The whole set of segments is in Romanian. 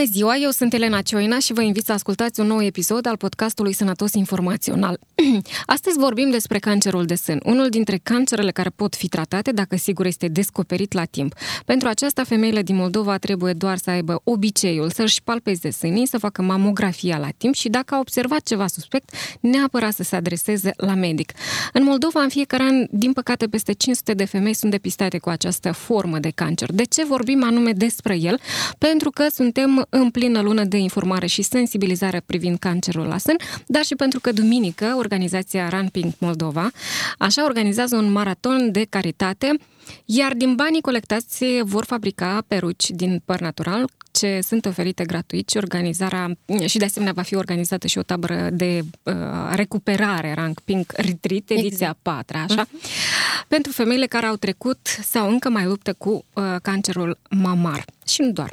Bună ziua, eu sunt Elena Cioina și vă invit să ascultați un nou episod al podcastului Sănătos Informațional. Astăzi vorbim despre cancerul de sân, unul dintre cancerele care pot fi tratate dacă sigur este descoperit la timp. Pentru aceasta, femeile din Moldova trebuie doar să aibă obiceiul să-și palpeze sânii, să facă mamografia la timp și dacă a observat ceva suspect, neapărat să se adreseze la medic. În Moldova, în fiecare an, din păcate, peste 500 de femei sunt depistate cu această formă de cancer. De ce vorbim anume despre el? Pentru că suntem în plină lună de informare și sensibilizare privind cancerul la sân, dar și pentru că duminică organizația Run Pink Moldova așa organizează un maraton de caritate iar din banii colectați vor fabrica peruci din păr natural ce sunt oferite gratuit și organizarea și de asemenea va fi organizată și o tabără de uh, recuperare Rank Pink Retreat, ediția exact. 4, așa, uh-huh. pentru femeile care au trecut sau încă mai luptă cu uh, cancerul mamar. Și nu doar.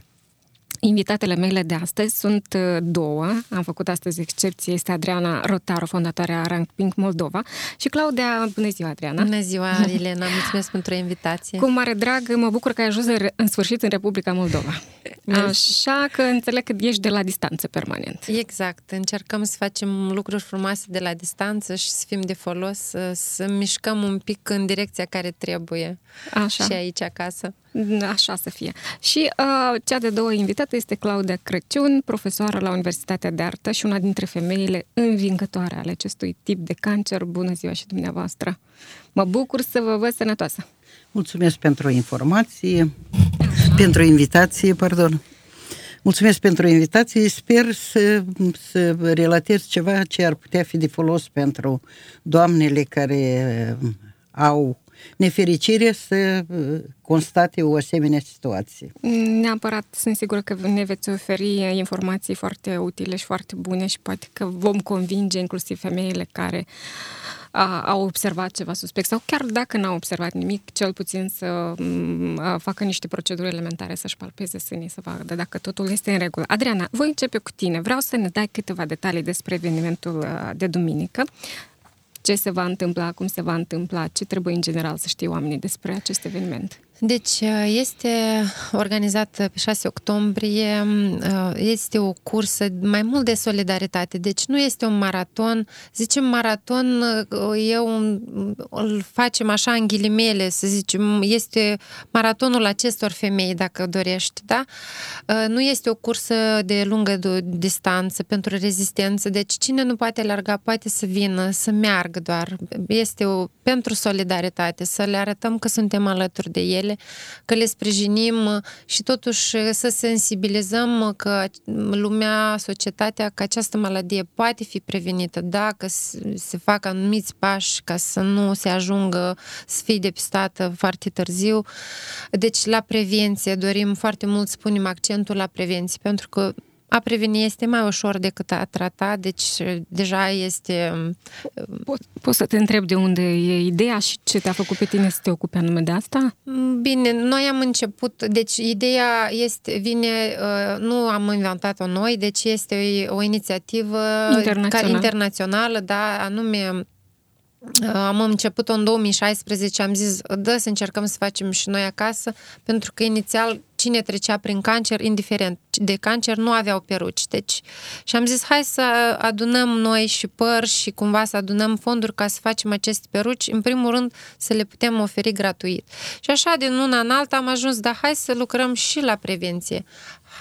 Invitatele mele de astăzi sunt uh, două. Am făcut astăzi excepție. Este Adriana Rotaru, fondatoarea Rank Pink Moldova și Claudia. Bună ziua, Adriana! Bună ziua, Elena! Mulțumesc pentru invitație! Cu mare drag, mă bucur că ai ajuns în sfârșit în Republica Moldova. Așa că înțeleg că ești de la distanță permanent. Exact. Încercăm să facem lucruri frumoase de la distanță și să fim de folos, să, să mișcăm un pic în direcția care trebuie. Așa. Și aici acasă. Așa să fie. Și uh, cea de două invitată este Claudia Crăciun, profesoară la Universitatea de Artă și una dintre femeile învingătoare ale acestui tip de cancer. Bună ziua și dumneavoastră! Mă bucur să vă văd sănătoasă! Mulțumesc pentru informație, pentru invitație, pardon. Mulțumesc pentru invitație. Sper să, să relatez ceva ce ar putea fi de folos pentru doamnele care au nefericire să uh, constate o asemenea situație. Neapărat, sunt sigură că ne veți oferi informații foarte utile și foarte bune și poate că vom convinge inclusiv femeile care a, au observat ceva suspect sau chiar dacă n-au observat nimic, cel puțin să mm, a, facă niște proceduri elementare, să-și palpeze sânii, să vadă dacă totul este în regulă. Adriana, voi începe cu tine. Vreau să ne dai câteva detalii despre evenimentul de duminică ce se va întâmpla, cum se va întâmpla, ce trebuie în general să știe oamenii despre acest eveniment. Deci este organizată pe 6 octombrie, este o cursă mai mult de solidaritate, deci nu este un maraton. Zicem maraton, eu îl facem așa în ghilimele, să zicem, este maratonul acestor femei, dacă dorești, da? Nu este o cursă de lungă distanță pentru rezistență, deci cine nu poate alerga poate să vină, să meargă doar. Este o, pentru solidaritate, să le arătăm că suntem alături de ele ele, că le sprijinim și totuși să sensibilizăm că lumea, societatea, că această maladie poate fi prevenită dacă se fac anumiți pași ca să nu se ajungă să fie depistată foarte târziu. Deci la prevenție dorim foarte mult să punem accentul la prevenție pentru că a preveni este mai ușor decât a trata, deci deja este... Pot, pot să te întreb de unde e ideea și ce te-a făcut pe tine să te ocupi anume de asta? Bine, noi am început, deci ideea este, vine, nu am inventat-o noi, deci este o, o inițiativă internațională, internațională da, anume am început în 2016, am zis, dă să încercăm să facem și noi acasă, pentru că inițial cine trecea prin cancer, indiferent de cancer, nu aveau peruci. Deci, și am zis, hai să adunăm noi și păr și cumva să adunăm fonduri ca să facem aceste peruci, în primul rând să le putem oferi gratuit. Și așa, din una în alta am ajuns, dar hai să lucrăm și la prevenție.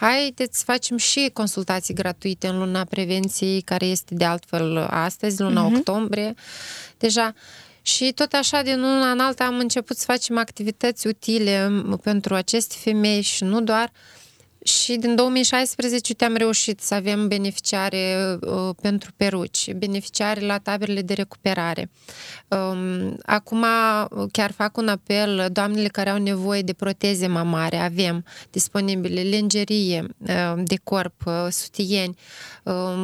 Haideți să facem și consultații gratuite în luna prevenției, care este de altfel astăzi, luna uh-huh. octombrie. Deja și tot așa, din una în alta, am început să facem activități utile pentru aceste femei și nu doar. Și din 2016 te-am reușit să avem beneficiare uh, pentru peruci, beneficiare la taberele de recuperare. Um, acum chiar fac un apel, doamnele care au nevoie de proteze mamare, avem disponibile lingerie uh, de corp, uh, sutieni, uh,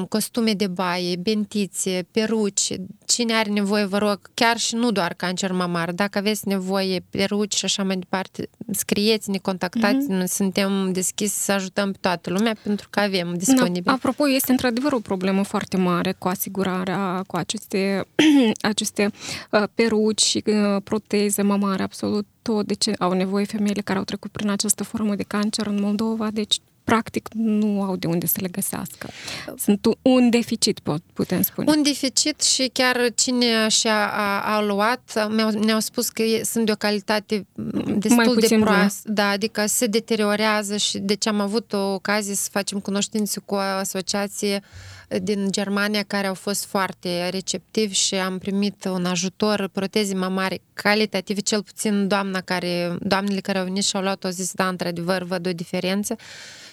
costume de baie, bentițe, peruci, cine are nevoie, vă rog, chiar și nu doar cancer mamar, dacă aveți nevoie peruci și așa mai departe, scrieți, ne contactați, mm-hmm. suntem deschiși să ajutăm pe toată lumea pentru că avem disponibil. Da, apropo, este într-adevăr o problemă foarte mare cu asigurarea, cu aceste, aceste uh, peruci și uh, proteze mamare, absolut tot. Deci au nevoie femeile care au trecut prin această formă de cancer în Moldova, deci practic nu au de unde să le găsească. Sunt un deficit, putem spune. Un deficit și chiar cine și-a a, a luat, ne-au spus că sunt de o calitate destul de proastă, da, adică se deteriorează și deci am avut o ocazie să facem cunoștințe cu o asociație din Germania care au fost foarte receptivi și am primit un ajutor, proteze mamare calitative, cel puțin doamna care, doamnele care au venit și au luat, au zis, da, într-adevăr, văd o diferență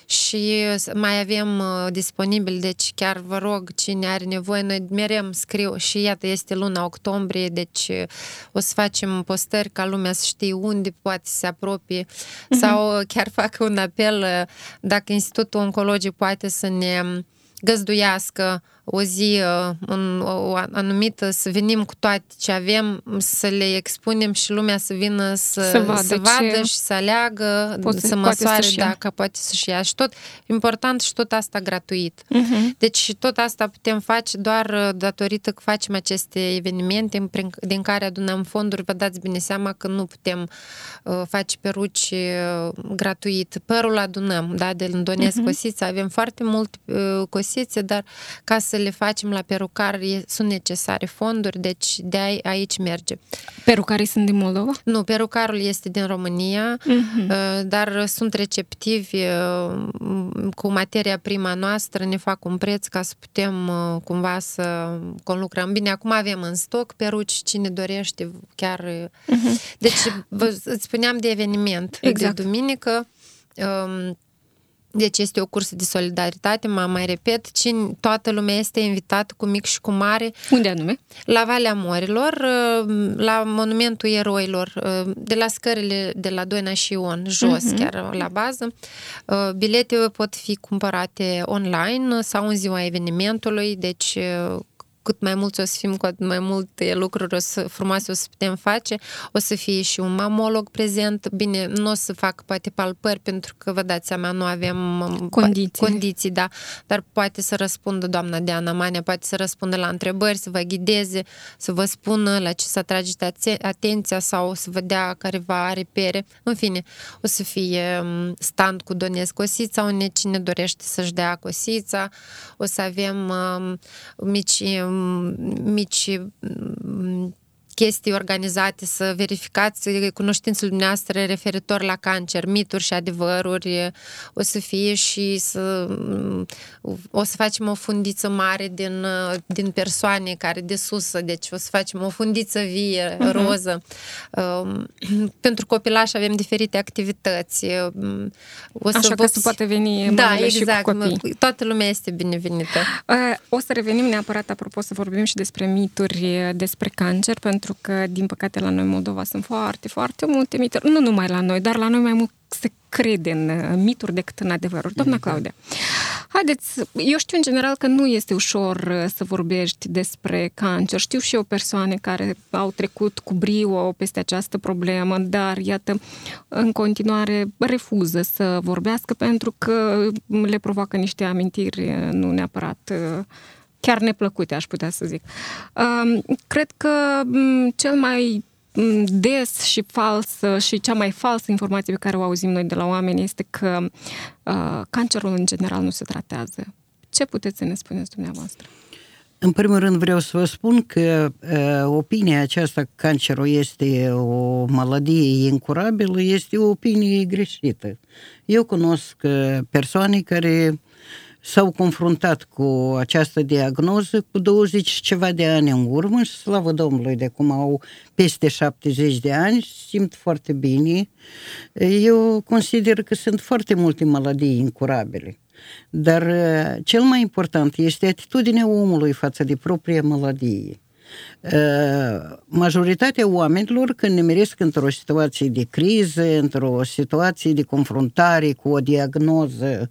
și mai avem uh, disponibil, deci chiar vă rog, cine are nevoie, noi mereu scriu și iată, este luna octombrie, deci uh, o să facem postări ca lumea să știe unde poate să se apropie uh-huh. sau chiar fac un apel uh, dacă Institutul Oncologic poate să ne găzduiască o zi în o anumită, să venim cu toate ce avem, să le expunem și lumea să vină să, să vadă, să vadă și să aleagă, poate, să măsoare să dacă poate să-și ia. Și tot, important și tot asta gratuit. Uh-huh. Deci tot asta putem face doar datorită că facem aceste evenimente prin, din care adunăm fonduri. Vă dați bine seama că nu putem uh, face peruci uh, gratuit. Părul adunăm, da, de Lândonesc uh-huh. Cosița. Avem foarte multe uh, cosițe, dar ca să le facem la perucar sunt necesare fonduri, deci de aici merge. Perucarii sunt din Moldova? Nu, perucarul este din România, uh-huh. dar sunt receptivi uh, cu materia prima noastră, ne fac un preț ca să putem uh, cumva să conlucrăm. Bine, acum avem în stoc peruci, cine dorește chiar... Uh-huh. Deci, vă, îți spuneam de eveniment exact. de duminică, um, deci este o cursă de solidaritate, mă mai repet, cine, toată lumea este invitată cu mic și cu mare. Unde anume? La Valea Morilor, uh, la Monumentul Eroilor, uh, de la scările de la Doina și Ion, jos uh-huh. chiar la bază. Uh, bilete pot fi cumpărate online sau în ziua evenimentului, deci cât mai mulți o să fim, cu atât mai multe lucruri o să, frumoase o să putem face. O să fie și un mamolog prezent. Bine, nu o să fac poate palpări pentru că vă dați seama, nu avem condiții, condiții da, dar poate să răspundă doamna Diana Manea, poate să răspundă la întrebări, să vă ghideze, să vă spună la ce să atrageți atenția sau să vă dea careva repere. În fine, o să fie stand cu Donesc Cosița, unde cine dorește să-și dea cosița. O să avem um, mici mici mm, chestii organizate, să verificați cunoștințele dumneavoastră referitor la cancer, mituri și adevăruri, o să fie și să o să facem o fundiță mare din, din persoane care de sus, deci o să facem o fundiță vie, uh-huh. roză. Um, pentru copilași avem diferite activități. Um, o să Așa vă... că se poate veni da, exact, și cu exact. copii. Toată lumea este binevenită. Uh, o să revenim neapărat, apropo, să vorbim și despre mituri despre cancer, pentru pentru că, din păcate, la noi în Moldova sunt foarte, foarte multe mituri. Nu numai la noi, dar la noi mai mult se crede în uh, mituri decât în adevăruri. Doamna exact. Claudia, haideți, eu știu în general că nu este ușor uh, să vorbești despre cancer. Știu și eu persoane care au trecut cu brio peste această problemă, dar, iată, în continuare refuză să vorbească pentru că le provoacă niște amintiri, uh, nu neapărat chiar neplăcute, aș putea să zic. Cred că cel mai des și fals și cea mai falsă informație pe care o auzim noi de la oameni este că uh, cancerul în general nu se tratează. Ce puteți să ne spuneți dumneavoastră? În primul rând vreau să vă spun că uh, opinia aceasta că cancerul este o maladie incurabilă este o opinie greșită. Eu cunosc uh, persoane care s-au confruntat cu această diagnoză cu 20 ceva de ani în urmă și slavă Domnului de cum au peste 70 de ani, simt foarte bine. Eu consider că sunt foarte multe maladii incurabile. Dar uh, cel mai important este atitudinea omului față de propria maladie. Uh, majoritatea oamenilor, când ne meresc într-o situație de criză, într-o situație de confruntare cu o diagnoză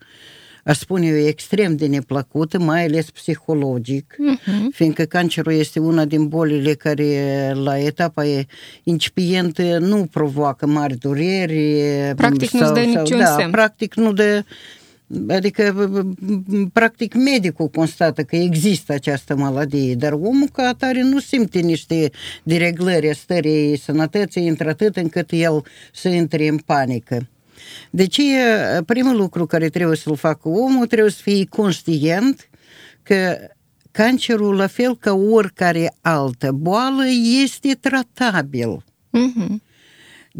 aș spune eu, extrem de neplăcută, mai ales psihologic, uh-huh. fiindcă cancerul este una din bolile care la etapa incipientă nu provoacă mari dureri. Practic sau, nu-ți dă sau, niciun da, semn. practic nu dă Adică, practic, medicul constată că există această maladie, dar omul ca atare nu simte niște dereglări a stării sănătății într-atât încât el să intre în panică. Deci, primul lucru care trebuie să-l facă omul trebuie să fie conștient că cancerul, la fel ca oricare altă boală, este tratabil. Uh-huh.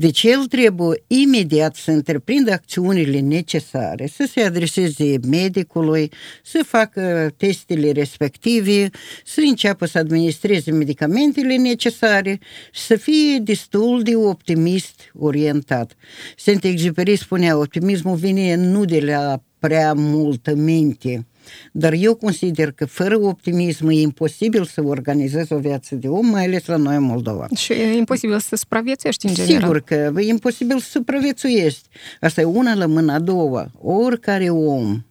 Deci el trebuie imediat să întreprindă acțiunile necesare, să se adreseze medicului, să facă testele respective, să înceapă să administreze medicamentele necesare și să fie destul de optimist orientat. Saint-Exupéry spunea, optimismul vine nu de la prea multă minte, dar eu consider că fără optimism e imposibil să organizezi o viață de om, mai ales la noi în Moldova. Și e imposibil să supraviețuiești în general. Sigur că e imposibil să supraviețuiești. Asta e una la mână a doua. Oricare om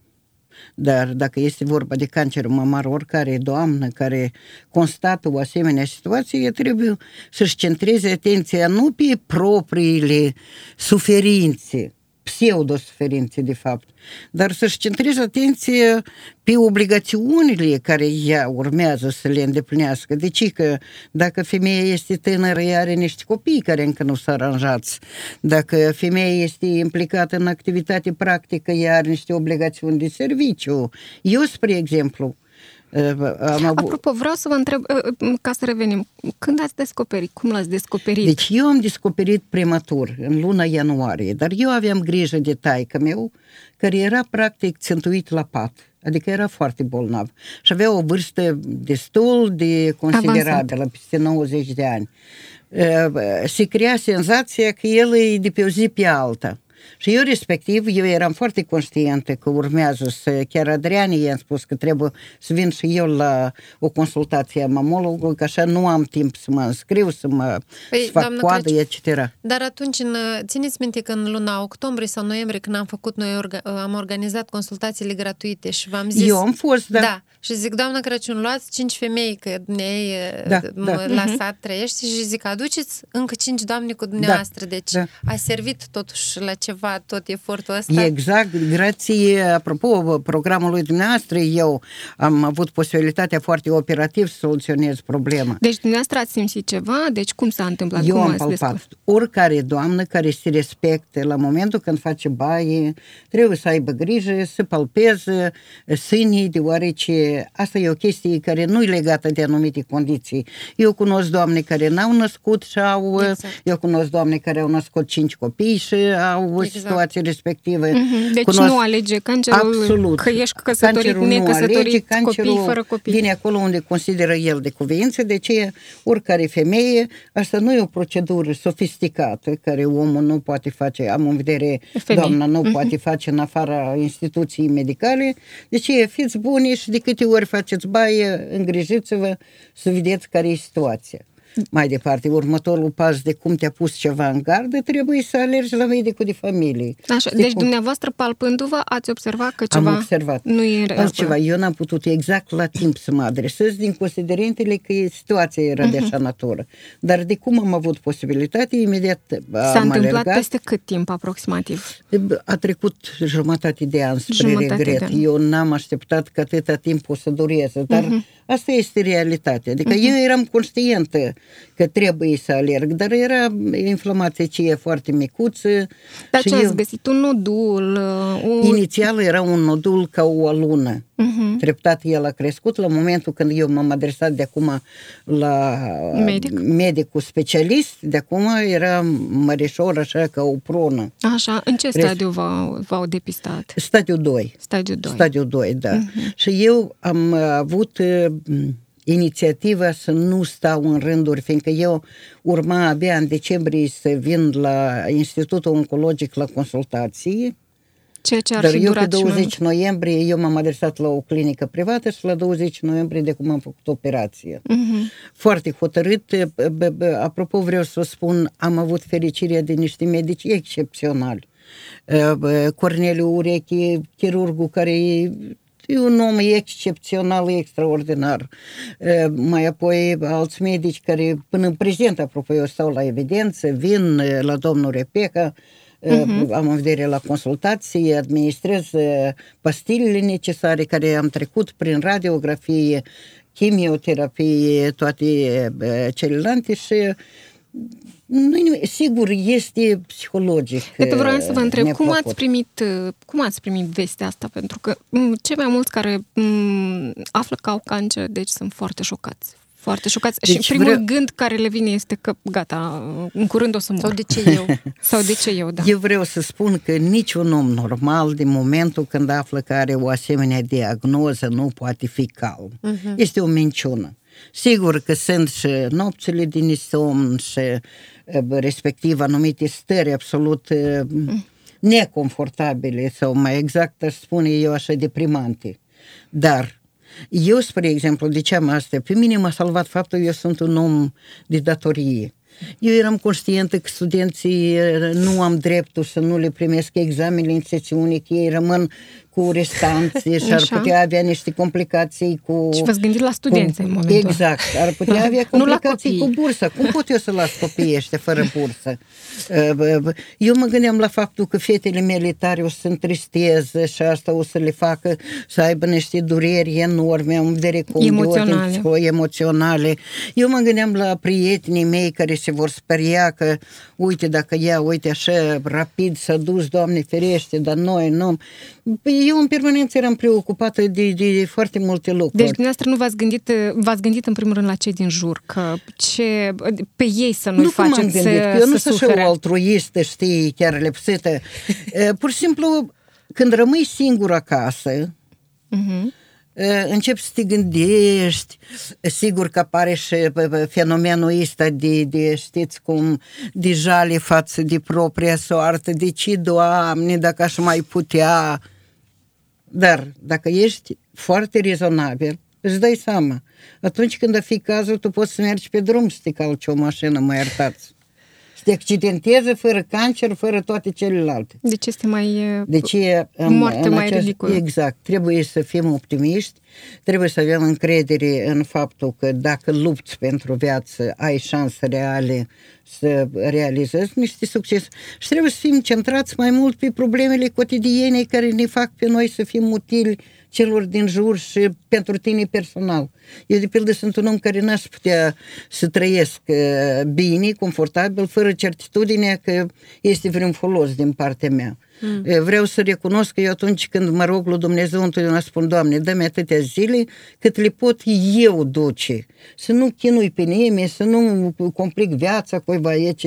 dar dacă este vorba de cancer mamar, oricare doamnă care constată o asemenea situație, trebuie să-și centreze atenția nu pe propriile suferințe, pseudosuferințe, de fapt, dar să-și centreze atenție pe obligațiunile care ea urmează să le îndeplinească. Deci că dacă femeia este tânără, ea are niște copii care încă nu s-au aranjați. Dacă femeia este implicată în activitate practică, ea are niște obligațiuni de serviciu. Eu, spre exemplu, am avut... Apropo, vreau să vă întreb, ca să revenim, când ați descoperit? Cum l-ați descoperit? Deci eu am descoperit prematur, în luna ianuarie, dar eu aveam grijă de taică meu, care era practic țintuit la pat, adică era foarte bolnav și avea o vârstă destul de considerabilă, peste 90 de ani. Se crea senzația că el e de pe o zi pe alta. Și eu respectiv, eu eram foarte conștientă că urmează să, chiar Adriane i-am spus că trebuie să vin și eu la o consultație a mamologului, că așa nu am timp să mă înscriu, să mă păi, să fac coadă, etc. Dar atunci, în, țineți minte că în luna octombrie sau noiembrie, când am făcut noi, orga, am organizat consultațiile gratuite și v-am zis... Eu am fost, da. Da, și zic, doamnă Crăciun, luați cinci femei, că ne da, da. la uh-huh. sat trăiești și zic, aduceți încă cinci doamne cu dumneavoastră. Da, deci da. a servit totuși la ceva tot efortul ăsta. Exact, grație, apropo programului dumneavoastră, eu am avut posibilitatea foarte operativ să soluționez problema. Deci dumneavoastră ați simțit ceva? Deci cum s-a întâmplat? Eu cum am palpat. Descurs? Oricare doamnă care se respecte la momentul când face baie, trebuie să aibă grijă, să palpeze sânii, deoarece asta e o chestie care nu e legată de anumite condiții. Eu cunosc doamne care n-au născut și au, exact. eu cunosc doamne care au născut cinci copii și au exact. Situații respective. Mm-hmm. Deci cunosc... nu alege cancerul Absolut. că ești căsătorit, cancerul necăsătorit, alege, copii fără copii. vine acolo unde consideră el de cuvință, de ce oricare femeie, asta nu e o procedură sofisticată care omul nu poate face, am în vedere, Femei. doamna nu mm-hmm. poate face în afara instituției medicale, deci fiți buni și de câte ori faceți baie, îngrijiți-vă să vedeți care e situația. Mai departe, următorul pas de cum te-a pus ceva în gardă, trebuie să alergi la medicul de familie. Așa, deci cum... dumneavoastră palpându-vă ați observat că ceva Am observat. nu e Altceva, eu n-am putut exact la timp să mă adresez din considerentele că situația era uh-huh. de așa natură. Dar de cum am avut posibilitate, imediat S-a am întâmplat alergat. peste cât timp aproximativ? A trecut jumătate de an spre jumătate regret. Eu n-am așteptat că atâta timp o să dureze, dar uh-huh Asta este realitatea. Adică uh-huh. eu eram conștientă că trebuie să alerg, dar era inflamație ce e foarte micuță. Dar ce eu... ați găsit? Un nodul? Uh, un... Inițial era un nodul ca o lună. Uh-huh. Treptat el a crescut. La momentul când eu m-am adresat de acum la Medic. medicul specialist, de acum era mărișor așa ca o pronă. Așa, în ce stadiu v-au, v-au depistat? Stadiul 2. Stadiul 2. Stadiul 2, da. Uh-huh. Și eu am avut inițiativa să nu stau în rânduri, fiindcă eu urma abia în decembrie să vin la Institutul Oncologic la consultații, Ceea ce ar Dar fi eu durat pe 20 noiembrie, eu m-am adresat la o clinică privată și la 20 noiembrie de cum am făcut operație. Uh-huh. Foarte hotărât. Apropo, vreau să vă spun, am avut fericirea de niște medici excepționali Corneliu Ureche, chirurgul care e E un om excepțional, extraordinar. Mai apoi alți medici care până în prezent, apropo, eu stau la evidență, vin la domnul Repeca, uh-huh. am în vedere la consultații, administrez pastilele necesare care am trecut prin radiografie, chimioterapie, toate celelalte și nu, sigur, este psihologic. Iată, vreau să vă întreb, neplăcut. cum ați, primit, cum ați primit vestea asta? Pentru că cei mai mulți care m- află că au cancer, deci sunt foarte șocați. Foarte șocați. Deci și primul vreau... gând care le vine este că gata, în curând o să mor. Sau de ce eu? Sau de ce eu, da. Eu vreau să spun că niciun om normal, din momentul când află că are o asemenea diagnoză, nu poate fi calm. Uh-huh. Este o minciună. Sigur că sunt și nopțile din somn și respectiv anumite stări absolut neconfortabile sau mai exact aș spune eu așa deprimante. Dar eu, spre exemplu, de ce am asta? Pe mine m-a salvat faptul că eu sunt un om de datorie. Eu eram conștientă că studenții nu am dreptul să nu le primesc examenele în sesiune, că ei rămân cu restanți și ar putea avea niște complicații cu... Și v-ați gândit la studenți cu, în momentul Exact, ar putea avea complicații cu bursa. Cum pot eu să las copiii ăștia fără bursă? Eu mă gândeam la faptul că fetele mele tare o să se întristeze și asta o să le facă să aibă niște dureri enorme, în vedere emoționale. emoționale. Eu mă gândeam la prietenii mei care se vor speria că, uite, dacă ea, uite, așa rapid s-a dus, Doamne ferește, dar noi nu... Păi eu în permanență eram preocupată de, de foarte multe lucruri. Deci dumneavoastră nu v-ați gândit, v-ați gândit în primul rând la cei din jur, că ce, pe ei să nu-i nu faceți gândit, să, că eu nu sunt așa o altruistă, știi, chiar lepsită. Pur și simplu, când rămâi singur acasă, uh-huh începi să te gândești, sigur că apare și fenomenul ăsta de, de știți cum, de jale față de propria soartă, de ce, Doamne, dacă aș mai putea, dar dacă ești foarte rezonabil, îți dai seama. Atunci când a fi cazul, tu poți să mergi pe drum să te calci o mașină, mă iertați. Să te accidenteze fără cancer, fără toate celelalte. Deci este mai... Deci e, moarte în mai aceast, ridicolă. Exact. Trebuie să fim optimiști, trebuie să avem încredere în faptul că dacă lupți pentru viață, ai șanse reale să realizezi niște succes. Și trebuie să fim centrați mai mult pe problemele cotidiene care ne fac pe noi să fim utili celor din jur și pentru tine personal. Eu, de pildă, sunt un om care n-aș putea să trăiesc uh, bine, confortabil, fără certitudinea că este vreun folos din partea mea. Mm. Vreau să recunosc că eu atunci când mă rog lui Dumnezeu întotdeauna spun, Doamne, dă-mi atâtea zile cât le pot eu duce. Să nu chinui pe nimeni, să nu complic viața cuiva, etc.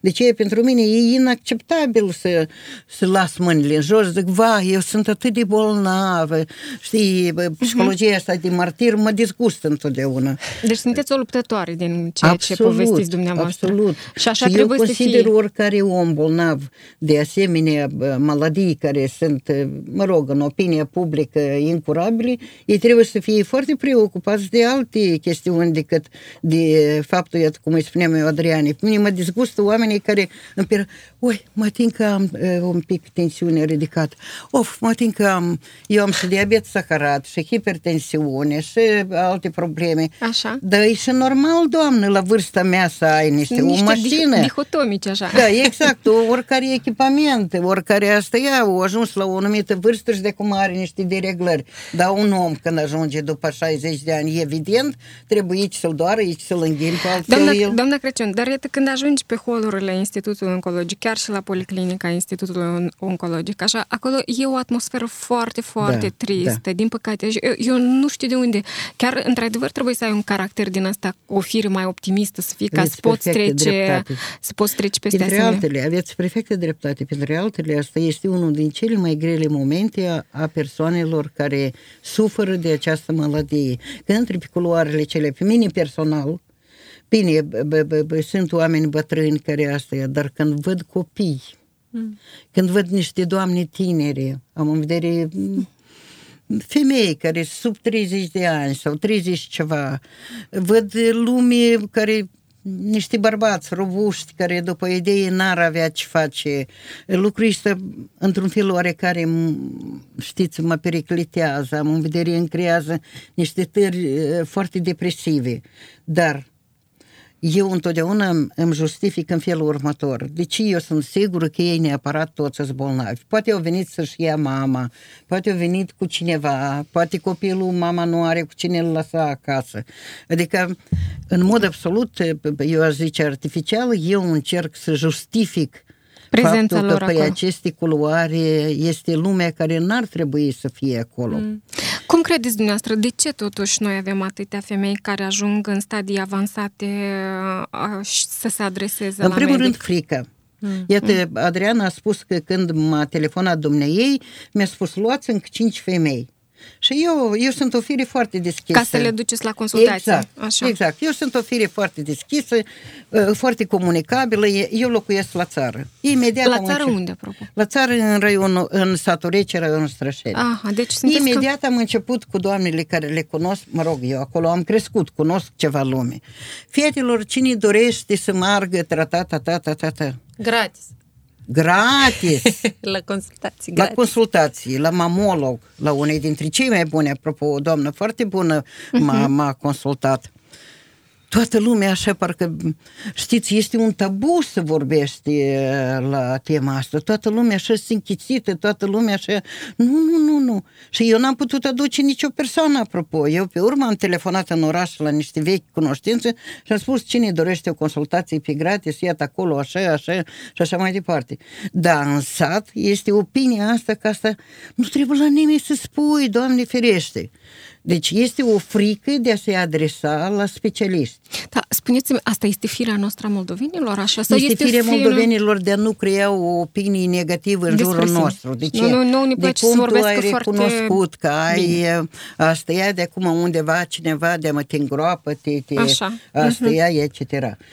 Deci e, pentru mine e inacceptabil să, să las mâinile în jos, zic, va, eu sunt atât de bolnavă, știi, mhm. psihologia uh-huh. asta de martir mă disgustă întotdeauna. Deci sunteți o luptătoare din ceea absolut, ce povestiți dumneavoastră. Absolut. Și așa și trebuie eu consider să fie. oricare om bolnav de asemenea maladii care sunt, mă rog, în opinia publică incurabile, ei trebuie să fie foarte preocupați de alte chestiuni decât de faptul, iată, cum îi spuneam eu, Adriane. Pe mine mă disgustă oamenii care îmi per... Oi, mă tin că am uh, un pic tensiune ridicată. Of, mă tin că am, eu am și diabet saharat și hipertensiune și alte probleme. Așa. Dar e și normal, doamnă, la vârsta mea să ai niște, niște o mașină. dihotomici, așa. Da, exact, oricare echipament, oricare asta ea, au ajuns la o anumită vârstă și de cum are niște dereglări. Dar un om când ajunge după 60 de ani, evident, trebuie aici să-l doară, aici să-l înghim pe altfel Doamna, el. doamna Crăciun, dar iată, când ajungi pe holurile Institutului Oncologic, chiar și la Policlinica Institutului Oncologic, așa, acolo e o atmosferă foarte, foarte Da, tristă, da. din păcate. Și Eu, eu nu știu de unde. Chiar, într-adevăr, trebuie să ai un caracter din asta, o fire mai optimistă, să fii ca Aveți să poți perfectă trece, dreptate. să poți trece peste Printre asemenea. altele, aveți perfectă dreptate, printre altele, asta este unul din cele mai grele momente a, a persoanelor care suferă de această maladie. Când intri pe culoarele cele, pe mine personal, bine, b- b- b- b- sunt oameni bătrâni care asta e, dar când văd copii, Mm. când văd niște doamne tinere, am în vedere m, femei care sunt sub 30 de ani sau 30 ceva, văd lume care niște bărbați robuști care după idei n-ar avea ce face. Lucrul ăsta, într-un fel oarecare, știți, mă periclitează, am în vedere îmi creează niște tări foarte depresive. Dar eu întotdeauna îmi justific în felul următor. Deci eu sunt sigură că ei neapărat toți sunt bolnavi. Poate au venit să-și ia mama, poate au venit cu cineva, poate copilul mama nu are cu cine îl lăsa acasă. Adică, în mod absolut, eu aș zice artificial, eu încerc să justific Prezența faptul lor că pe acolo. aceste culoare este lumea care n-ar trebui să fie acolo. Mm. Cum credeți dumneavoastră, de ce totuși noi avem atâtea femei care ajung în stadii avansate a, și să se adreseze În la primul medic? rând, frică. Iată, Adriana a spus că când m-a telefonat dumneei, mi-a spus, luați încă cinci femei. Și eu, eu sunt o fire foarte deschisă. Ca să le duceți la consultație. Exact, Așa. exact. Eu sunt o fire foarte deschisă, uh, foarte comunicabilă. Eu locuiesc la țară. Imediat La am țară început- unde, apropo? La țară, în raionul, în satul Rece, raionul Strășeni. Aha, deci sunteți Imediat am început cu doamnele care le cunosc, mă rog, eu acolo am crescut, cunosc ceva lume. Fetelor, cine dorește să meargă, ta ta ta ta ta ta Gratis. Gratis, la consultații, la gratis. consultații, la mamolog, la unei dintre cei mai bune, apropo, o doamnă foarte bună m-a, m-a consultat. Toată lumea așa, parcă, știți, este un tabu să vorbești e, la tema asta. Toată lumea așa se închițită, toată lumea așa, nu, nu, nu, nu. Și eu n-am putut aduce nicio persoană, apropo. Eu pe urmă am telefonat în oraș la niște vechi cunoștințe și am spus cine dorește o consultație pe gratis, iată acolo, așa, așa și așa mai departe. Dar în sat este opinia asta că asta nu trebuie la nimeni să spui, Doamne ferește. Deci este o frică de a se adresa la specialiști. Da, spuneți-mi, asta este firea noastră a moldovenilor? Așa? Sau Este, este firea firul- moldovenilor de a nu crea o opinie negativă în Despre jurul sine. nostru. De ce? Nu, nu, nu ne de place cum să tu vorbească ai foarte recunoscut că ai a stăia de acum undeva cineva de mă te îngroapă, te, te Așa. a stăia, etc.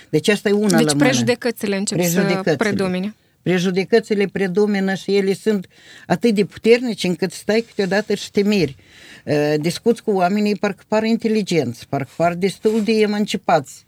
Deci asta e una Deci la mână. prejudecățile încep să Prejudecățile. predomine. Prejudecățile predomină și ele sunt atât de puternice încât stai câteodată și te miri. Uh, Discuți cu oamenii, parcă par inteligenți, parcă par destul de emancipați.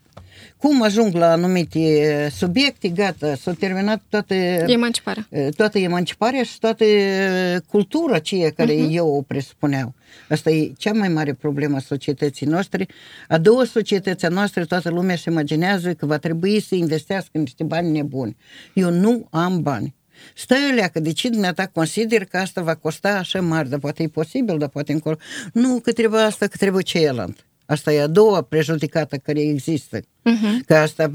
Cum ajung la anumite uh, subiecte, gata, s-a terminat toată, Emanciparea. uh, toată emanciparea și toată uh, cultura aceea care uh-huh. eu o presupuneau. Asta e cea mai mare problemă a societății noastre. A doua societăți a noastră, toată lumea își imaginează că va trebui să investească niște bani nebuni. Eu nu am bani. Stai o leacă, de ce dumneata consider că asta va costa așa mare, dar poate e posibil, dar poate încolo. Nu, că trebuie asta, că trebuie celălalt. Asta e a doua prejudicată care există. Uh-huh. Că asta,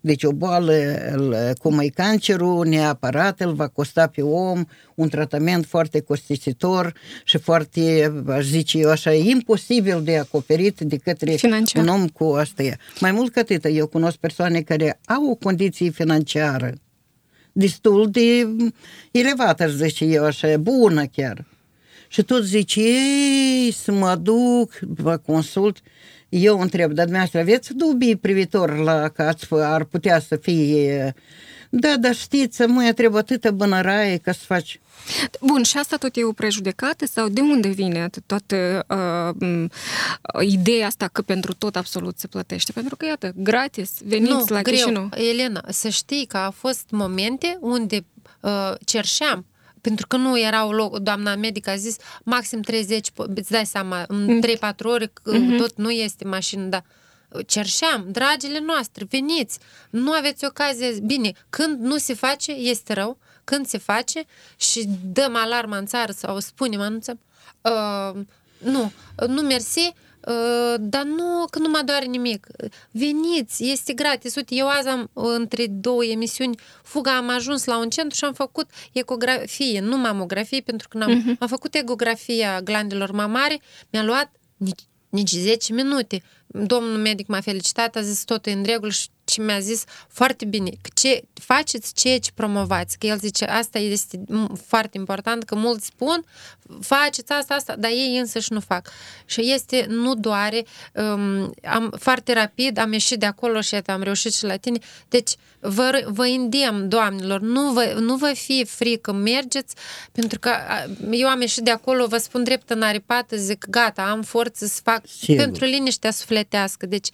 deci o boală îl- cum e cancerul, neapărat îl va costa pe om un tratament foarte costisitor și foarte, aș zice eu așa, imposibil de acoperit de către Financiar. un om cu asta. e. Mai mult ca atât, eu cunosc persoane care au o condiție financiară destul de elevată, aș zice eu așa, bună chiar. Și tot zice, ei, să mă duc, vă consult. Eu întreb, dar dumneavoastră aveți dubii privitor la că ați, fă- ar putea să fie... Da, dar știți, măi, trebuie atâta bănăraie ca să faci... Bun, și asta tot e o prejudecată sau de unde vine toată uh, m, ideea asta că pentru tot absolut se plătește? Pentru că, iată, gratis, veniți nu, la greu. Chișinău. Elena, să știi că au fost momente unde uh, cerșeam pentru că nu erau loc, doamna medic a zis maxim 30, po- îți dai seama, în 3-4 ore uh-huh. tot nu este mașină, dar cerșeam, dragile noastre, veniți, nu aveți ocazie, bine, când nu se face, este rău, când se face și dăm alarma în țară sau spunem, anunțăm, uh, nu, nu mersi, Uh, dar nu, că nu mă doare nimic. Veniți, este gratis. Uite, eu azi am uh, între două emisiuni fuga, am ajuns la un centru și am făcut ecografie, nu mamografie, pentru că n-am, uh-huh. am făcut ecografia glandelor mamare, mi-a luat nici, nici 10 minute. Domnul medic m-a felicitat, a zis totul e în regulă și și mi-a zis foarte bine, că ce faceți ceea ce promovați, că el zice, asta este m- foarte important, că mulți spun, faceți asta, asta, dar ei însăși nu fac. Și este, nu doare, um, am, foarte rapid am ieșit de acolo și iată, am reușit și la tine. Deci, vă, vă îndemn, doamnelor, nu vă, nu vă fie frică, mergeți, pentru că eu am ieșit de acolo, vă spun drept în aripată, zic, gata, am forță să fac Sigur. pentru liniștea sufletească. Deci,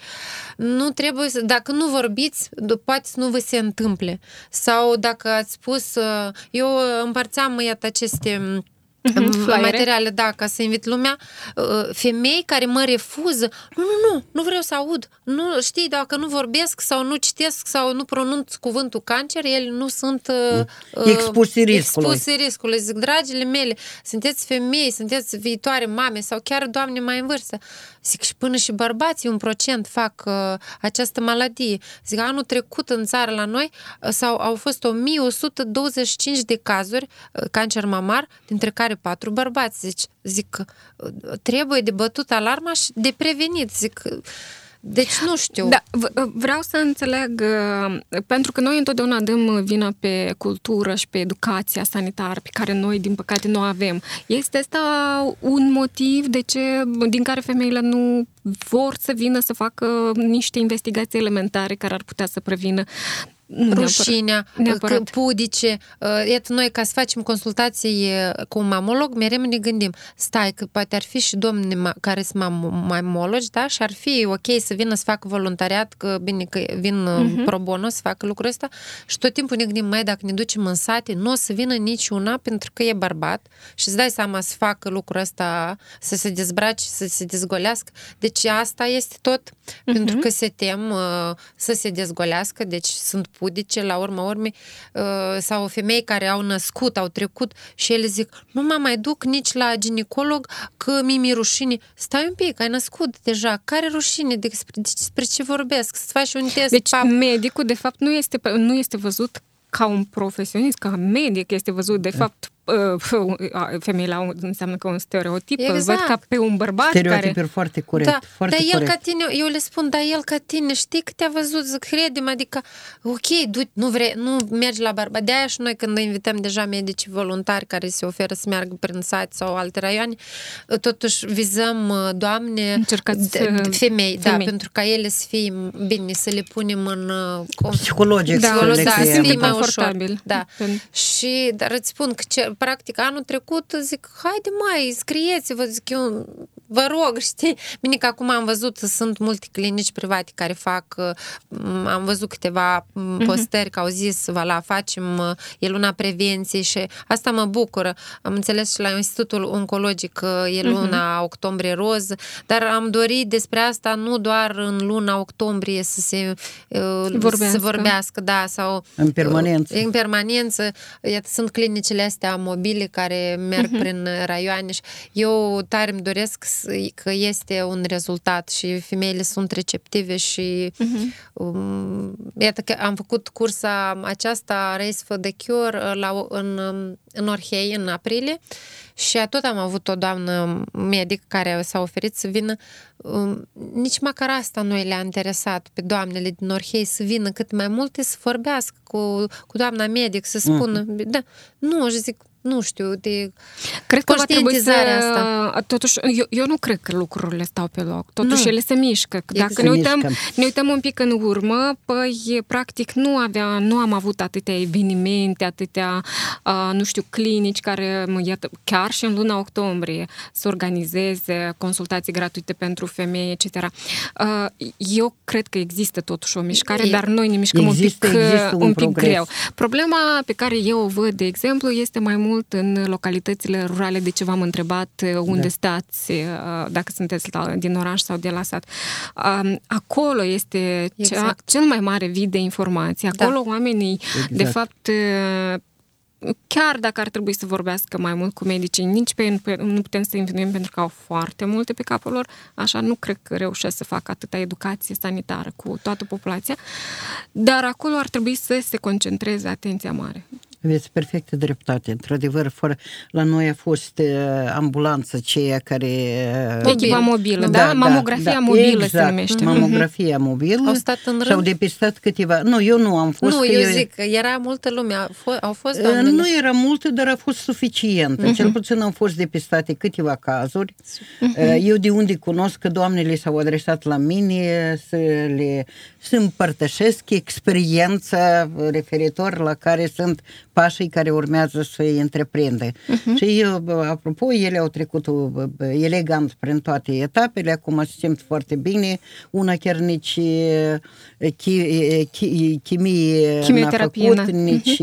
nu trebuie să, dacă nu vorbiți, poate să nu vă se întâmple. Sau dacă ați spus, uh, eu împărțeam, iată, aceste Mhm, flyere. materiale, da, ca să invit lumea, uh, femei care mă refuză, nu, nu, nu, nu vreau să aud, nu, știi, dacă nu vorbesc sau nu citesc sau nu pronunț cuvântul cancer, ele nu sunt uh, Expuși riscului. Expuși riscului. Zic, dragile mele, sunteți femei, sunteți viitoare mame sau chiar doamne mai în vârstă. Zic, și până și bărbații un procent fac uh, această maladie. Zic, anul trecut în țară la noi uh, sau au fost 1125 de cazuri uh, cancer mamar, dintre care patru bărbați. Zic, zic uh, trebuie de bătut alarma și de prevenit. Zic, uh, deci nu știu. Da, v- vreau să înțeleg, uh, pentru că noi întotdeauna dăm vina pe cultură și pe educația sanitară, pe care noi, din păcate, nu o avem. Este asta un motiv de ce, din care femeile nu vor să vină să facă niște investigații elementare care ar putea să prevină nu neapărat- rușinea, neapărat. că pudice. Uh, Iată, noi ca să facem consultații uh, cu un mamolog, mereu ne gândim, stai, că poate ar fi și domni ma- care sunt mam- mamologi, da? Și ar fi ok să vină să facă voluntariat, că bine că vin uh-huh. pro bono să facă lucrul ăsta și tot timpul ne gândim, mai dacă ne ducem în sate, nu o să vină niciuna pentru că e bărbat și îți dai seama să facă lucrul ăsta, să se dezbrace, să se dezgolească. Deci asta este tot uh-huh. pentru că se tem uh, să se dezgolească, deci sunt pudice la urma urmei uh, sau femei care au născut, au trecut și ele zic, nu mă mai duc nici la ginecolog că mi mi rușine. Stai un pic, ai născut deja, care rușine, despre, despre ce vorbesc, să faci un test. Deci pap. medicul, de fapt, nu este, nu este văzut ca un profesionist, ca medic, este văzut, de fapt, uh, femeile au, înseamnă că un stereotip, îl Exact. văd ca pe un bărbat Stereotipuri care... foarte corect. Da, foarte dar el corect. ca tine, eu le spun, dar el ca tine, știi că te-a văzut, zic, crede adică, ok, du nu vrei, nu mergi la bărbat. De aia și noi când invităm deja medici voluntari care se oferă să meargă prin sat sau alte raioane, totuși vizăm, doamne, Încercați de- să- de- femei, da, femei. pentru ca ele să fie bine, să le punem în uh, com- Psihologic Da, să le da, să creăm. fie mai confortabil. ușor. Da. Pen- Și, dar îți spun că, ce, practic, anul trecut, zic, haide mai, scrieți-vă, zic eu, vă rog, știi? Bine că acum am văzut, sunt multe clinici private care fac, uh, am văzut câteva mm, postări că au zis, la facem, uh, e luna prevenției și asta mă bucură. Am înțeles și la Institutul Oncologic că e luna octombrie roz, dar am dorit despre asta nu doar în luna octombrie să se uh, Vorbească. să vorbească, da, sau În permanență. în permanență, iată, sunt clinicile astea mobile care merg Mhm. uh-huh. prin raioane și eu tare îmi doresc să- că este un rezultat și femeile sunt receptive și Mhm. uh-huh. um, iată că am făcut cursa aceasta Race for the Cure uh, la, în, um, în Orhei în aprilie și tot am avut o doamnă medic care s-a oferit să vină um, nici măcar asta nu le-a interesat pe doamnele din Orhei să vină cât mai multe să vorbească cu, cu doamna medic, să spună, Mhm. da, nu, și zic, nu știu, de Cred că va trebui să... Conștientizarea Totuși, eu, eu nu cred că lucrurile stau pe loc. Totuși, Nu. ele se mișcă. Dacă Exact. ne Se uităm, mișcă. ne uităm un pic în urmă, păi, practic, nu avea, nu am avut atâtea evenimente, atâtea, uh, nu știu, clinici care, mă, iată, chiar și în luna octombrie, să organizeze consultații gratuite pentru femei, etc. Uh, eu cred că există totuși o mișcare, E- dar noi ne mișcăm Există- un pic, există un un pic progres. greu. Problema pe care eu o văd, de exemplu, este mai mult în localitățile rurale, de ce v-am întrebat uh, unde da. stați, uh, dacă sunteți la, din oraș sau de la sat. Um, Acolo este cea, Exact. cel mai mare vid de informații. Da. Acolo oamenii, de Exact. fapt, uh, chiar dacă ar trebui să vorbească mai mult cu medicii, nici pe ei nu pe- nu putem să învinuim pentru că au foarte multe pe capul lor, așa nu cred că reușesc să facă atâta educație sanitară cu toată populația, dar acolo ar trebui să se concentreze atenția mare. Aveți perfectă dreptate. Într-adevăr, fără... la noi a fost uh, ambulanță ceea care... Uh, Echipa mobilă, da? Mamografia mobilă se numește. Mamografia mobilă. Au stat în rând? S-au depistat câteva... Nu, eu nu am fost. Nu, eu, eu zic, era multă lume. Au fost, au fost Uh, doamnele? Nu era multă, dar a fost suficientă. Cel puțin au fost depistate câteva cazuri. Uh, Eu de unde cunosc că doamnele s-au adresat la mine să le să împărtășesc experiența referitor la care sunt pașii care urmează să îi întreprindă. Și eu, bă, apropo, ele au trecut bă, bă, elegant prin toate etapele, acum se simt foarte bine. Una chiar nici e, chi, e, chi, chimie n-a Chimioterapie, făcut, da. nici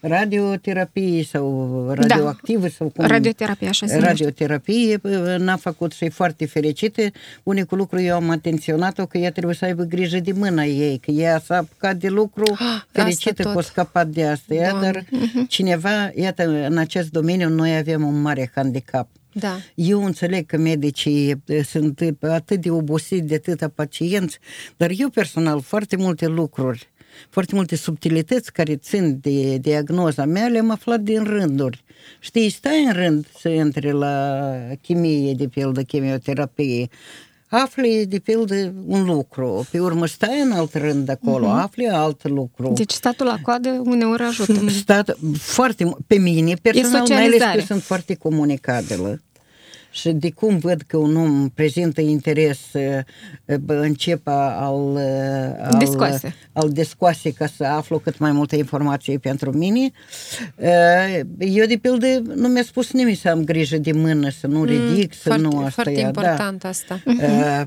radioterapie sau radioactivă sau cum... Radioterapie, așa se numește. Radioterapie bă, n-a făcut și e foarte fericită. Unicul lucru eu am atenționat-o că ea trebuie să aibă grijă de mâna ei, că ea s-a apucat de lucru Ah, fericită asta că tot. o scăpat de asta, ea, Doamne. Dar cineva, iată, în acest domeniu noi avem un mare handicap. Da. Eu înțeleg că medicii eh, sunt atât de obosiți de atâta pacienți, dar eu personal foarte multe lucruri, foarte multe subtilități care țin de diagnoza mea le-am aflat din rânduri. Știi, stai în rând să intri la chimie, de pildă, chimioterapie, afli, de pildă, un lucru, pe urmă stai în alt rând acolo, afli alt lucru. Deci statul la coadă uneori ajută. Stat foarte, mu- pe mine personal, mai ales că socializare. sunt foarte comunicabilă. Și de cum văd că un om prezintă interes, uh, bă, încep a- al, uh, al, Descoase. al descoase ca să aflu cât mai multe informații pentru mine. Uh, Eu, de pildă, nu mi-a spus nimeni să am grijă de mână, să nu ridic, să foarte, nu asta foarte ia, important asta. Uh,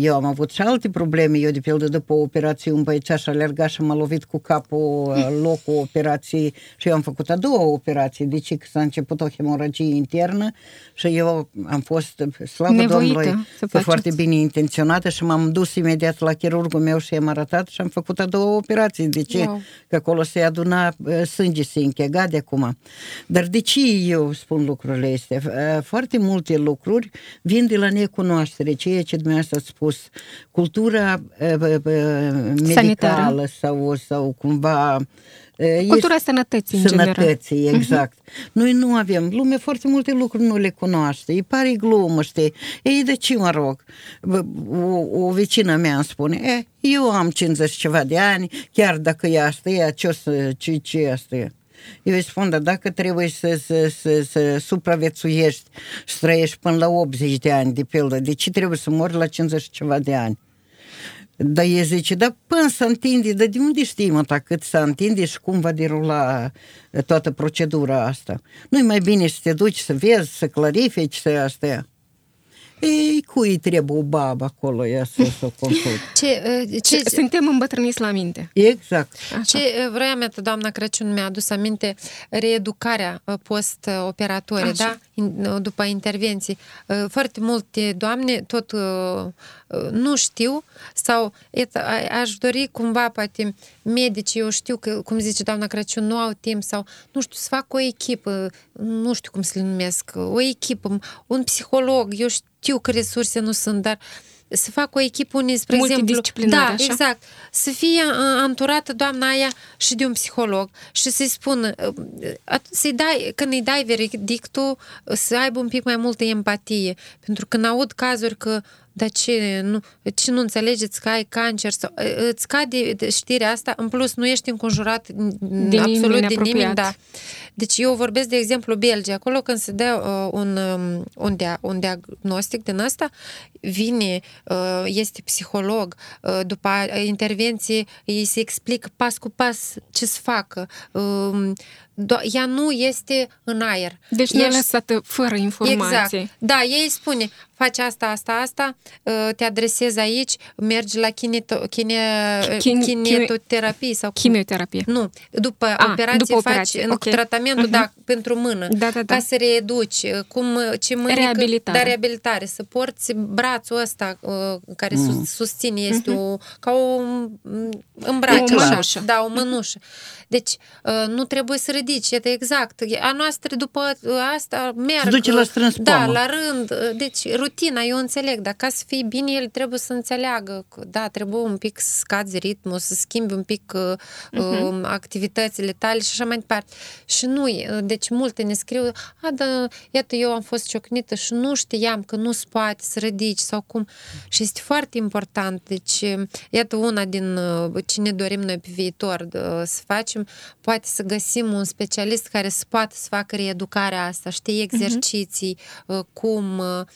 Eu am avut și alte probleme. Eu, de pildă, după o operație, un băiețaș a alergat și m-a lovit cu capul uh, în locul operației și eu am făcut a doua operație. Deci că s-a început o hemoragie internă și eu am fost, slavă Nevoită Domnului, să că foarte faceți. bine intenționată și m-am dus imediat la chirurgul meu și i-am arătat și am făcut a doua operație. De ce? Wow. Că acolo se aduna uh, sânge, se închega de acum. Dar de ce eu spun lucrurile astea? Uh, Foarte multe lucruri vin de la necunoaștere, ceea ce dumneavoastră ați spus. Cultura uh, uh, uh, medicală sau, sau cumva... uh, Cultura este- sănătății, în general. Sănătății, exact. Noi nu avem, lumea foarte multe lucruri nu le cunoaște, îi pare glumă, știi? Ei, de ce mă rog? Bă, O, o vecină mea îmi spune, e, eu am 50 ceva de ani, chiar dacă e asta, e, ce, o să, ce, ce e asta e? Eu îi spun, dar dacă trebuie să, să, să, să supraviețuiești și să trăiești până la 80 de ani, de pildă, de ce trebuie să mori la 50 și ceva de ani? Dar e zice, dar până să întinde, dar de unde știm ăsta cât să întinde și cum va derula eh, toată procedura asta? Nu-i mai bine să te duci să vezi, să clarifici, să astea. Ei, cui trebuie o babă acolo, ea să, să o consult. Ce, uh, ce, Ce, suntem îmbătrâniți la minte. Exact. Ce uh, vroiam eu, doamna Crăciun, mi-a adus aminte reeducarea uh, post-operatorie, Așa. da? In, uh, după intervenții. Uh, Foarte multe doamne tot uh, uh, nu știu sau et, a- aș dori cumva, poate, medicii, eu știu că, cum zice doamna Crăciun, nu au timp sau, nu știu, să fac o echipă, nu știu cum să le numesc, o echipă, un psiholog, eu știu că resurse nu sunt, dar să fac o echipă unde, spre exemplu, Multidisciplinar, da, așa? exact, să fie uh, anturată doamna aia și de un psiholog și să-i spună, uh, at- să-i dai, când îi dai veredictul, uh, să aibă un pic mai multă empatie. Pentru că când aud cazuri că dar ce nu, ce nu înțelegeți că ai cancer sau uh, îți cade de știrea asta, în plus nu ești înconjurat nimeni absolut de nimeni, apropiat. da. Deci eu vorbesc de exemplu Belgia, acolo când se dă uh, un, um, un, dia, un diagnostic din asta, vine, uh, este psiholog, uh, după a- intervenție îi se explică pas cu pas ce să facă. Uh, do- ea nu este în aer. Deci nu e Ești- lăsată fără informații. Exact. Da, ei spune, faci asta, asta, asta, uh, te adresezi aici, mergi la kineto, kine, Chin- kinetoterapie sau cum? Chimioterapie. Nu, după A, operație după faci operație, în ok. tratamentul, Mhm. da, pentru mână, Da, da, da. ca să reeduci, cum, ce mânică, Reabilitare. Da, reabilitare, să porți brațul ăsta uh, care sus, susține, este o, ca o mm, îmbrace, O așa. mănușă. Da, o mănușă. Deci, uh, nu trebuie să ridici ridici, iată exact. A noastră după asta merg. Se duce la strâns Da, pomă. la rând. Deci, rutina, eu înțeleg, dar ca să fie bine, el trebuie să înțeleagă că, da, trebuie un pic să scazi ritmul, să schimbi un pic uh, activitățile tale și așa mai departe. Și nu, e, deci multe ne scriu, a, da, iată, eu am fost ciocnită și nu știam că nu poate să ridici sau cum. Și este foarte important. Deci, iată, una din uh, ce ne dorim noi pe viitor uh, să facem, poate să găsim un specialist care să poată să facă reeducarea asta, știi, exerciții, uh, cum... uh,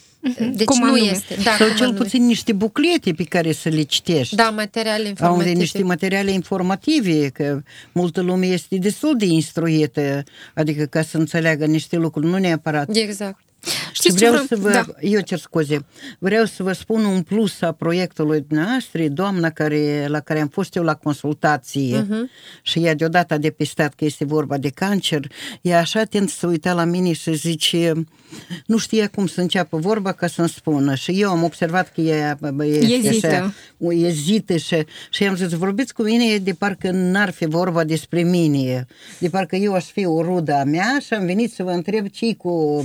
Deci Cum nu anume. este. Da, Sau cum cel anume. puțin niște buclete pe care să le citești. Da, materiale Au informative. de niște materiale informative, că multă lume este destul de instruită, adică ca să înțeleagă niște lucruri, nu neapărat. Exact. Știți și ce vreau vreau? să vă, Da. eu cer scuze, vreau să vă spun un plus a proiectului noastră, doamna care, la care am fost eu la consultație uh-huh. și ea deodată a depistat că este vorba de cancer, ea așa atent să uita la mine și zice, nu știa cum să înceapă vorba ca să-mi spună și eu am observat că ea bă, bă, este Ezită. așa, o ezită și, și i-am zis, vorbiți cu mine de parcă n-ar fi vorba despre mine, de parcă eu aș fi o rudă a mea și am venit să vă întreb ce cu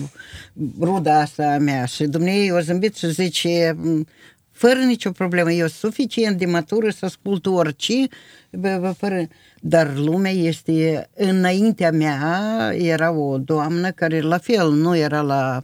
ruda asta a mea și dumneavoastră o zâmbit și zice "M, fără nicio problemă, eu sunt suficient de matură să ascult orice, bă, bă, fără... dar lumea este, înaintea mea era o doamnă care la fel nu era la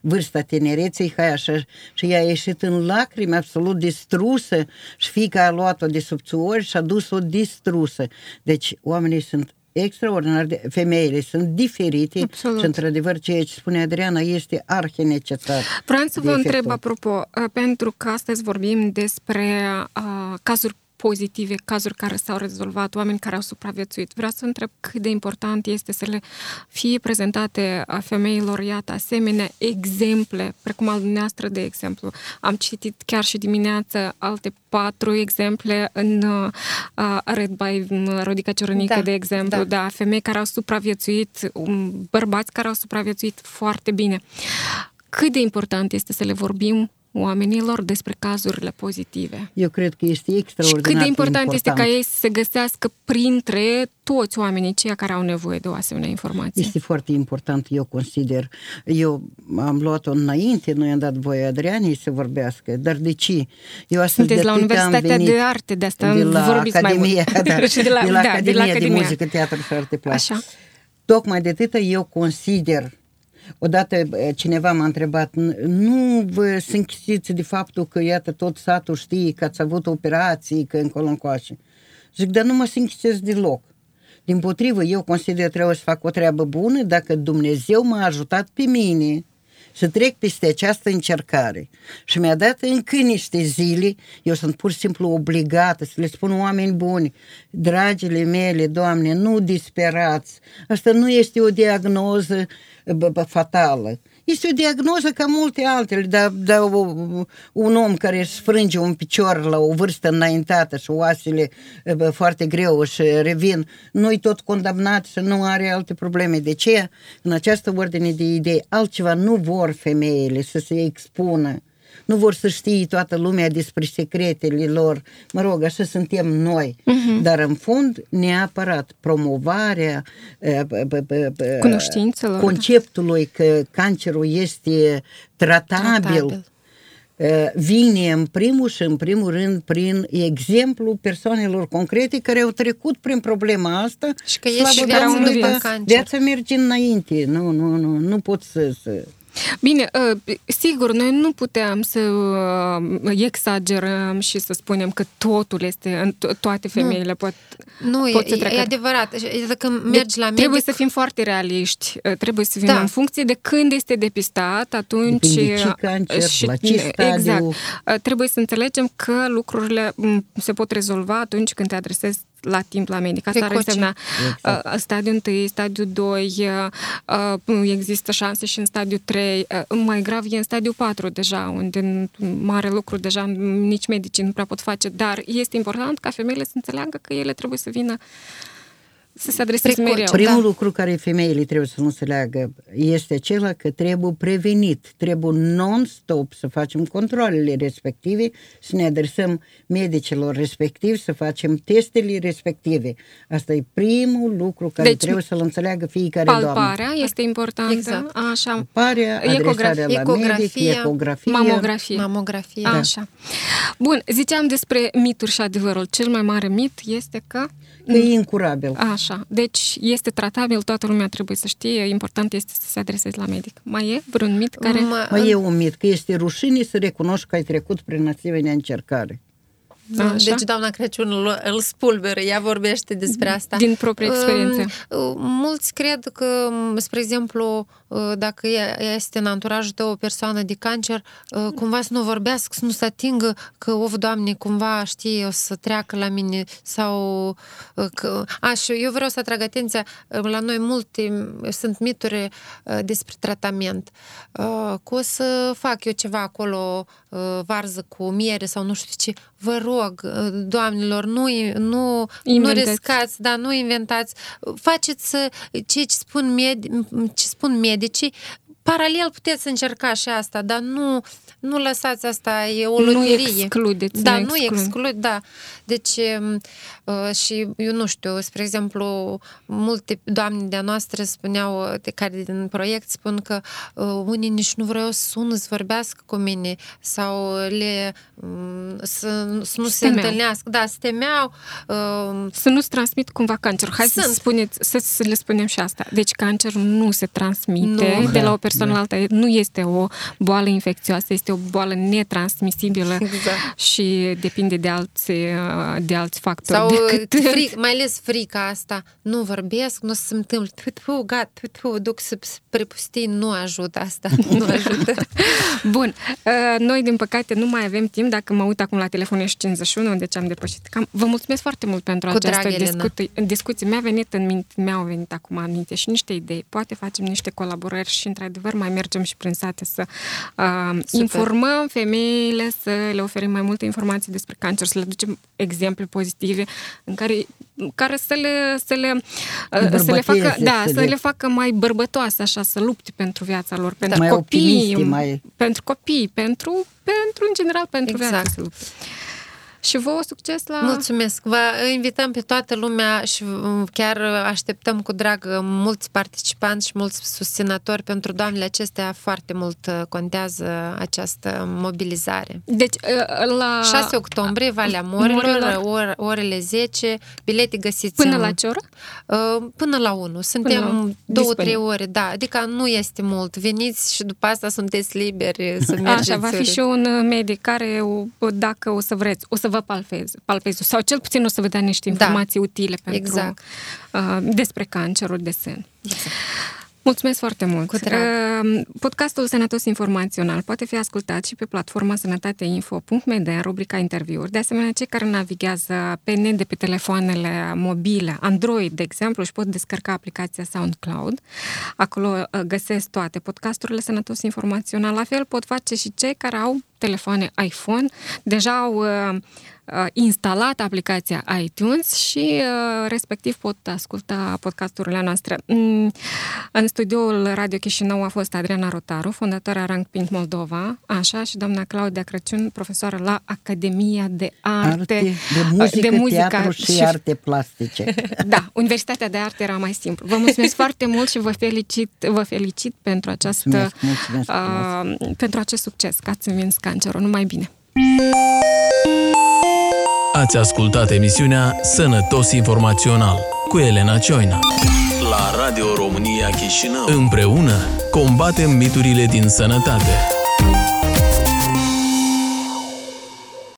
vârsta tinereței, hai așa, și ea a ieșit în lacrimi absolut distrusă și fiica a luat-o de subțuori și a dus-o distrusă. Deci oamenii sunt extraordinar de, femeile sunt diferite Absolut. și într-adevăr ceea ce spune Adriana este arhi necesar. Vreau să de vă efectul. întreb, apropo, uh, pentru că astăzi vorbim despre uh, cazuri pozitive, cazuri care s-au rezolvat, oameni care au supraviețuit. Vreau să întreb cât de important este să le fie prezentate a femeilor, iată, asemenea exemple, precum al dumneavoastră, de exemplu. Am citit chiar și dimineață alte patru exemple în uh, Red by um, Rodica Ciorănică, Da, de exemplu, da. da, femei care au supraviețuit, um, bărbați care au supraviețuit foarte bine. Cât de important este să le vorbim oamenilor despre cazurile pozitive? Eu cred că este Și extraordinar cât de important, important. este ca ei să se găsească printre toți oamenii ceia care au nevoie de o asemenea informație? Este foarte important, eu consider. Eu am luat-o înainte, nu i-am dat voie Adrianei să vorbească, dar de ce? Eu astăzi Sunteți de la atâtea am Universitatea venit de Arte, de asta de la vorbiți mai Academia, mult. Da, Și de la, de la da, Academia de, la de Academia. Muzică, Teatru și Arte Plastice. Așa. Tocmai de atâta eu consider Odată eh, cineva m-a întrebat, "N- nu vă se închisiți de faptul că, iată, tot satul știe că ați avut operații, că încolo încoace. Zic, dar nu mă se închisesc deloc. Din potrivă, eu consider că trebuie să fac o treabă bună dacă Dumnezeu m-a ajutat pe mine să trec peste această încercare și mi-a dat încă niște zile, eu sunt pur și simplu obligată să le spun oameni buni, dragile mele, Doamne, nu disperați, asta nu este o diagnoză bă, bă, fatală. Este o diagnoză ca multe altele, dar, dar o, un om care își frânge un picior la o vârstă înaintată și oasele bă, foarte greu și revin, nu-i tot condamnat și nu are alte probleme. De ce? În această ordine de idei, altceva nu vor femeile să se expună. Nu vor să știe toată lumea despre secretele lor. Mă rog, așa suntem noi. Uh-huh. Dar în fond, neapărat promovarea eh, b- b- b- b- Cunoștințelor. conceptului că cancerul este tratabil, Tratabil. eh, vine în primul și în primul rând prin exemplu persoanelor concrete care au trecut prin problema asta Și că Slavă ești viața Domnului, după că cancer. Viața merge înainte, nu, nu, nu, nu pot să... să... Bine, uh, sigur, noi nu putem să uh, exagerăm și să spunem că totul este, în to- toate femeile pot, Nu, pot e, să e treacă. adevărat. Și Dacă Deci, mergi la medic... Trebuie să fim foarte realiști. Uh, Trebuie să fim Da. în funcție de când este depistat, atunci... Depinde ce uh, cancer, la ce Exact. stadiu. Uh, Trebuie să înțelegem că lucrurile m, se pot rezolva atunci când te adresezi la timp la medic. Asta ar Precoce. însemna Exact. uh, stadiul 1, stadiul 2, uh, uh, există șanse și în stadiul 3, uh, mai grav e în stadiul 4 deja, unde în mare lucru deja nici medicii nu prea pot face, dar este important ca femeile să înțeleagă că ele trebuie să vină să se adreseze Precoce. mereu. Primul Da. lucru care femeile trebuie să înțeleagă este acela că trebuie prevenit, trebuie non-stop să facem controlele respective, să ne adresăm medicilor respectivi, să facem testele respective. Asta e primul lucru care Deci, trebuie să-l înțeleagă fiecare doamnă. Palparea este importantă, Exact. așa, Parea, Ecograf- adresarea la ecografia, medic, ecografie. mamografie. Mamografie. Așa. Bun, ziceam despre mituri și adevărul. Cel mai mare mit este că... Că e incurabil. Așa, deci este tratabil, toată lumea trebuie să știe, important este să se adreseze la medic. Mai e vreun mit care... Ma- Mai e un mit, că este rușine să recunoști că ai trecut prin asemenea încercare. Da, Așa. Deci doamna Crăciun îl, îl spulberă, ea vorbește despre asta. Din proprie experiență. Um, Mulți cred că, um, spre exemplu, uh, dacă e- este în anturajul tău o persoană de cancer, uh, cumva să nu vorbească, să nu se atingă că, of, Doamne, cumva, știi, o să treacă la mine sau uh, că... A, și eu vreau să atrag atenția, uh, la noi multe sunt mituri uh, despre tratament. Uh, Că o să fac eu ceva acolo, uh, varză cu miere sau nu știu ce, vă rog, uh, doamnelor, nu, nu, nu Inventați. riscați, da, nu inventați, faceți uh, ce spun, med, ce spun medicii, paralel puteți încerca și asta, dar nu, nu lăsați asta, e o Nu loterie. excludeți, Da, nu nu exclude. exclude, da. Deci, um, uh, și eu nu știu, spre exemplu, multe doamne de-a noastre spuneau, de care din proiect spun că uh, unii nici nu vreau să sună, să vorbească cu mine sau le um, să, să nu se temeau. întâlnească. Da, se temeau. Um, Să nu-ți transmit cumva cancerul. Hai să, Sunt. spuneți, să, să le spunem și asta. Deci cancerul nu se transmite Nu. de la Da, o persoană da. la alta. Nu este o boală infecțioasă, este o boală netransmisibilă Exact. și depinde de alți, de alți factori. Sau decât... fric, mai ales frica asta. Nu vorbesc, nu o să se întâmple. Tfu, tfu, gat, tfu, tfu, duc să să prepustii, nu ajută asta. Nu ajută. Bun, uh, noi din păcate nu mai avem timp, dacă mă uit acum la telefon ești 51, deci am depășit cam. Vă mulțumesc foarte mult pentru Cu această drag, Elena. discuție. discuție. Mi-a venit în minte, mi-au venit acum în minte și niște idei. Poate facem niște colaborări și într-adevăr mai mergem și prin sate să uh, informăm femeile, să le oferim mai multe informații despre cancer, să le ducem exemple pozitive în care care să le, să le, uh, să le facă, Îmbărbăteze, da, să să le- le facă mai bărbătoase, așa, să lupte pentru viața lor, pentru Mai copii, optimiste, mai- pentru copii, pentru, pentru în general, pentru Exact. viață să lupte. Și vouă succes la... Mulțumesc! Vă invităm pe toată lumea și um, chiar așteptăm cu drag uh, mulți participanți și mulți susținători pentru doamnele acestea. Foarte mult uh, contează această mobilizare. Deci, uh, la... 6 octombrie, Valea Morilor. Morilor, or, orele 10, bilete găsiți Până în- la ce oră? Uh, Până la 1. Suntem Până la- două, disponibil. trei ore, da. Adică nu este mult. Veniți și după asta sunteți liberi să mergeți. Așa, va fi și un uh, medic care, o- dacă o să vreți, o să vă palpeze, palpeze sau cel puțin o să vă dea niște Da. informații utile pentru, Exact. uh, despre cancerul de sân. Mulțumesc foarte mult! Cu drag. Uh, Podcastul Sănătos Informațional poate fi ascultat și pe platforma sănătateinfo.md în rubrica interviuri. De asemenea, cei care navighează pe net de pe telefoanele mobile, Android, de exemplu, își pot descărca aplicația SoundCloud. Acolo uh, găsesc toate podcasturile Sănătos Informațional. La fel pot face și cei care au telefoane iPhone, deja au uh, uh, instalat aplicația iTunes și uh, respectiv pot asculta podcasturile noastre. Mm, În studioul Radio Chișinău a fost Adriana Rotaru, fondatoarea Rank Pink Moldova, așa, și doamna Claudia Crăciun, profesoară la Academia de Arte, Arte, de muzică, de muzică teatru și, arte plastice. Da, Universitatea de Arte era mai simplu. Vă mulțumesc foarte mult și vă felicit, vă felicit pentru această Mulțumesc, mulțumesc uh, pentru acest succes, că ați învins cancerul. Numai bine! Ați ascultat emisiunea Sănătos Informațional cu Elena Cioina. La Radio România Chișinău. Împreună combatem miturile din sănătate.